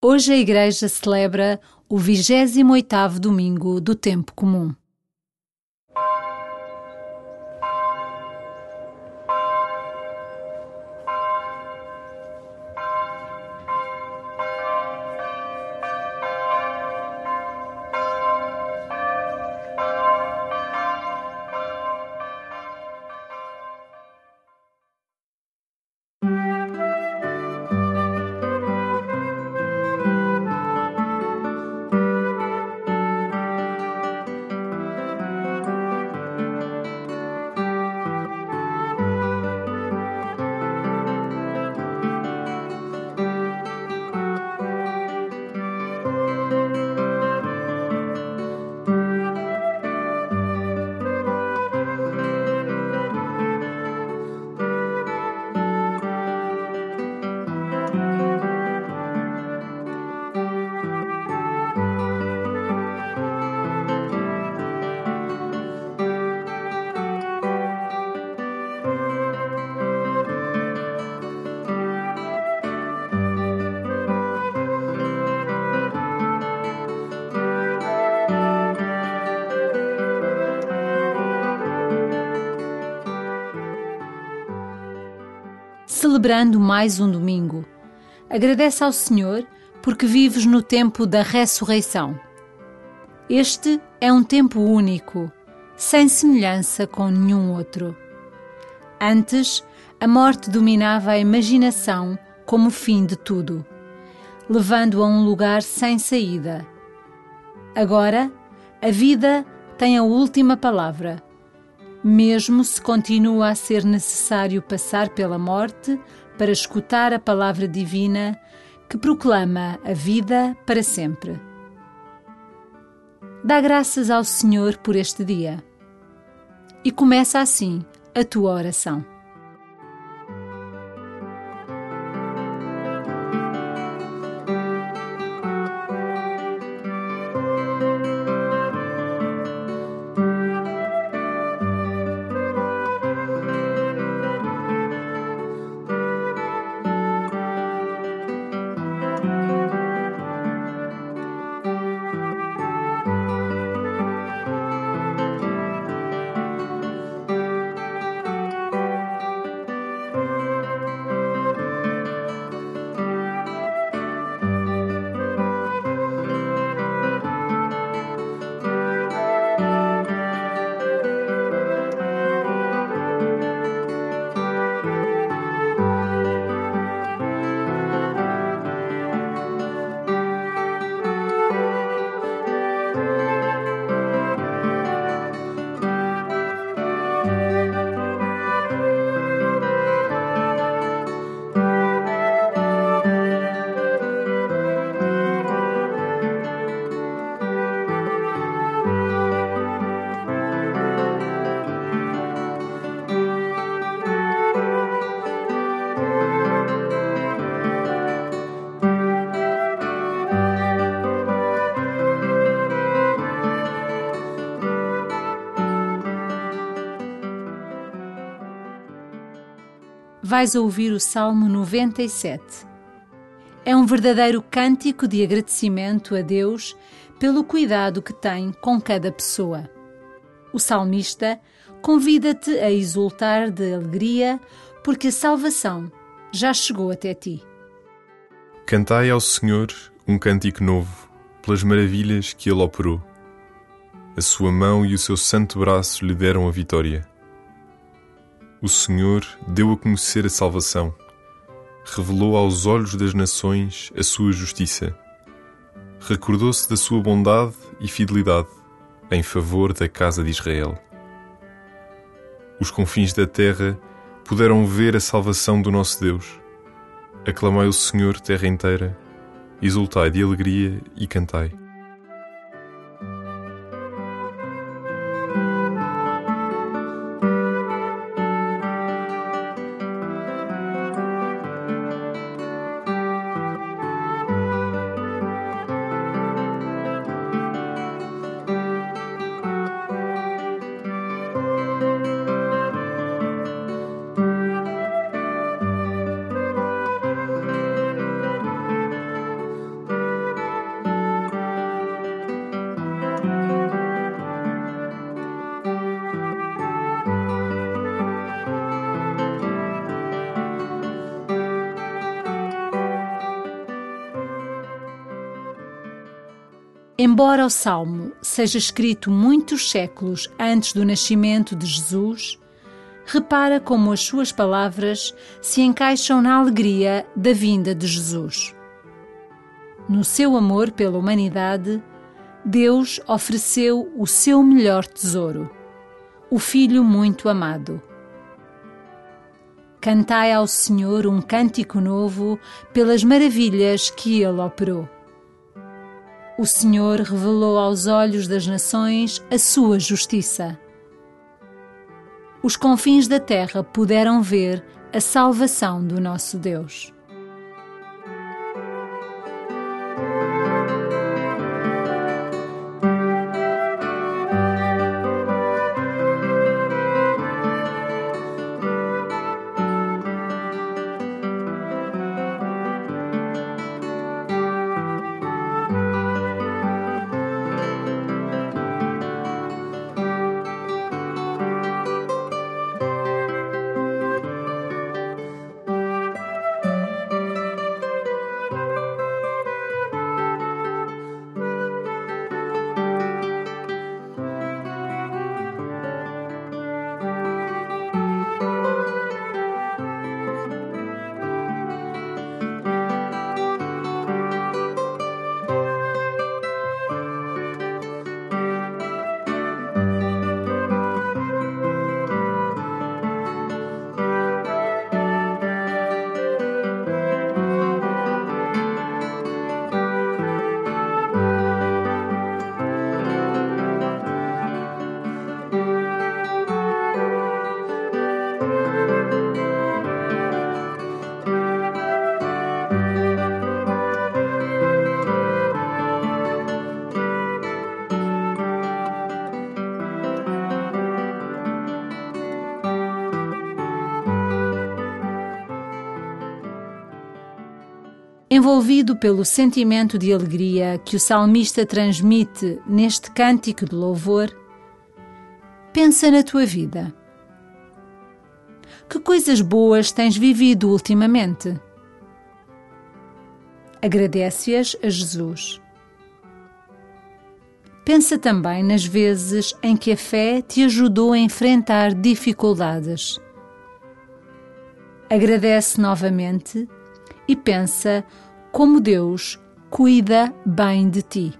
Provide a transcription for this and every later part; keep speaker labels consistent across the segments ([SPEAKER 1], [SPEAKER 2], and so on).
[SPEAKER 1] Hoje a Igreja celebra o 28º domingo do tempo comum. Celebrando mais um domingo. Agradece ao Senhor porque vives no tempo da ressurreição. Este é um tempo único, sem semelhança com nenhum outro. Antes, a morte dominava a imaginação como fim de tudo, levando a um lugar sem saída. Agora, a vida tem a última palavra mesmo se continua a ser necessário passar pela morte para escutar a palavra divina que proclama a vida para sempre. Dá graças ao Senhor por este dia. E começa assim a tua oração. Vais ouvir o Salmo 97. É um verdadeiro cântico de agradecimento a Deus pelo cuidado que tem com cada pessoa. O salmista convida-te a exultar de alegria porque a salvação já chegou até ti.
[SPEAKER 2] Cantai ao Senhor um cântico novo pelas maravilhas que Ele operou. A sua mão e o seu santo braço lhe deram a vitória. O Senhor deu a conhecer a salvação, revelou aos olhos das nações a sua justiça. Recordou-se da sua bondade e fidelidade em favor da casa de Israel. Os confins da terra puderam ver a salvação do nosso Deus. Aclamai o Senhor, terra inteira, exultai de alegria e cantai.
[SPEAKER 1] Embora o salmo seja escrito muitos séculos antes do nascimento de Jesus, repara como as suas palavras se encaixam na alegria da vinda de Jesus. No seu amor pela humanidade, Deus ofereceu o seu melhor tesouro, o Filho muito amado. Cantai ao Senhor um cântico novo pelas maravilhas que Ele operou. O Senhor revelou aos olhos das nações a sua justiça. Os confins da terra puderam ver a salvação do nosso Deus. Envolvido pelo sentimento de alegria que o salmista transmite neste cântico de louvor, pensa na tua vida. Que coisas boas tens vivido ultimamente? Agradece-as a Jesus. Pensa também nas vezes em que a fé te ajudou a enfrentar dificuldades. Agradece novamente e pensa como Deus cuida bem de ti.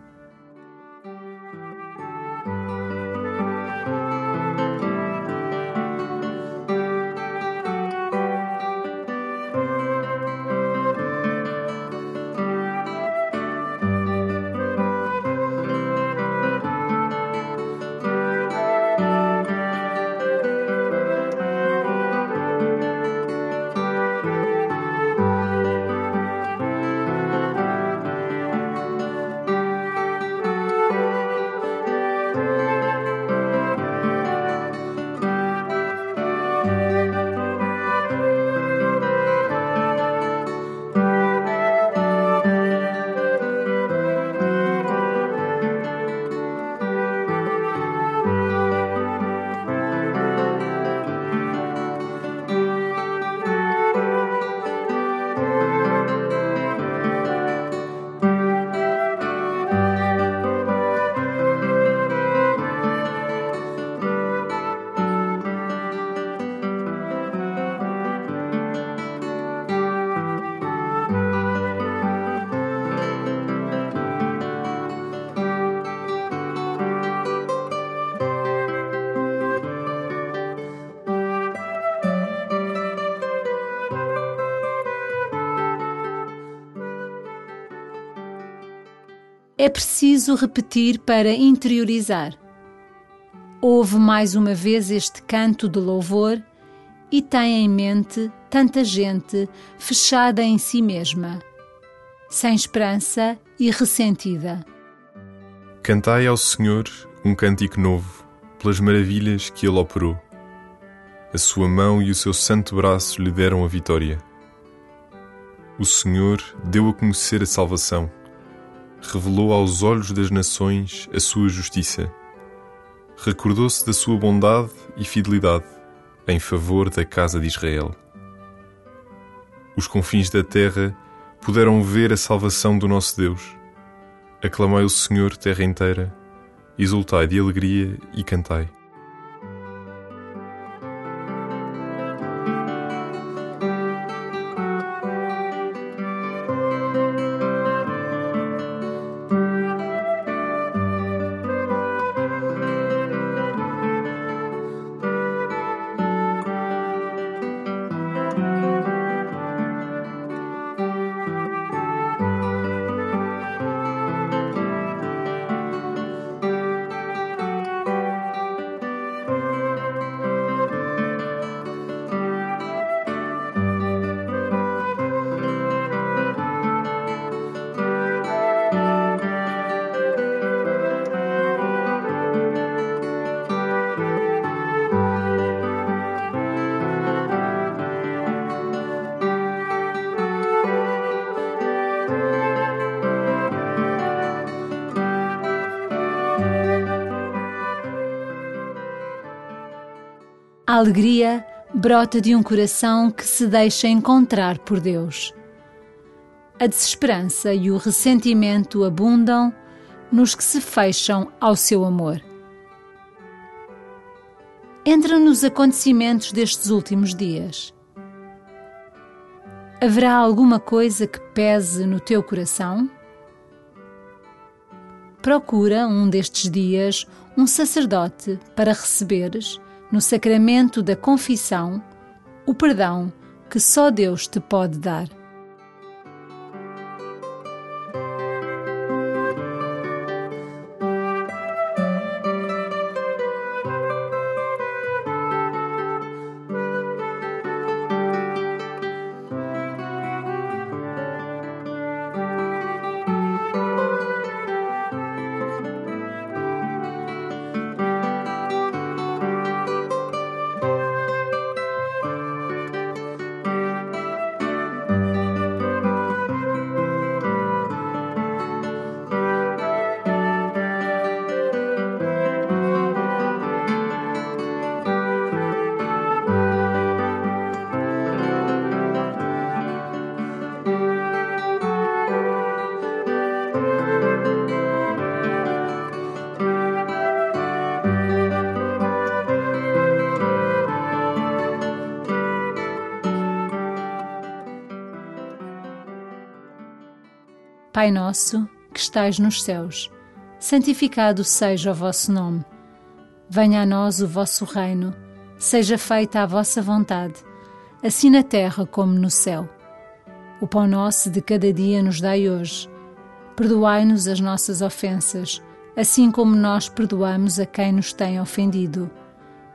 [SPEAKER 1] É preciso repetir para interiorizar. Ouve mais uma vez este canto de louvor e tem em mente tanta gente fechada em si mesma, sem esperança e ressentida.
[SPEAKER 2] Cantai ao Senhor um cântico novo, pelas maravilhas que Ele operou. A sua mão e o seu santo braço lhe deram a vitória. O Senhor deu a conhecer a salvação revelou aos olhos das nações a sua justiça. Recordou-se da sua bondade e fidelidade em favor da casa de Israel. Os confins da terra puderam ver a salvação do nosso Deus. Aclamai o Senhor, terra inteira, exultai de alegria e cantai.
[SPEAKER 1] Alegria brota de um coração que se deixa encontrar por Deus. A desesperança e o ressentimento abundam nos que se fecham ao seu amor. Entra nos acontecimentos destes últimos dias. Haverá alguma coisa que pese no teu coração? Procura um destes dias um sacerdote para receberes no sacramento da confissão, o perdão que só Deus te pode dar. Pai nosso, que estais nos céus, santificado seja o vosso nome. Venha a nós o vosso reino, seja feita a vossa vontade, assim na terra como no céu. O pão nosso de cada dia nos dai hoje. Perdoai-nos as nossas ofensas, assim como nós perdoamos a quem nos tem ofendido.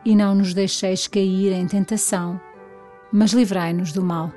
[SPEAKER 1] E não nos deixeis cair em tentação, mas livrai-nos do mal.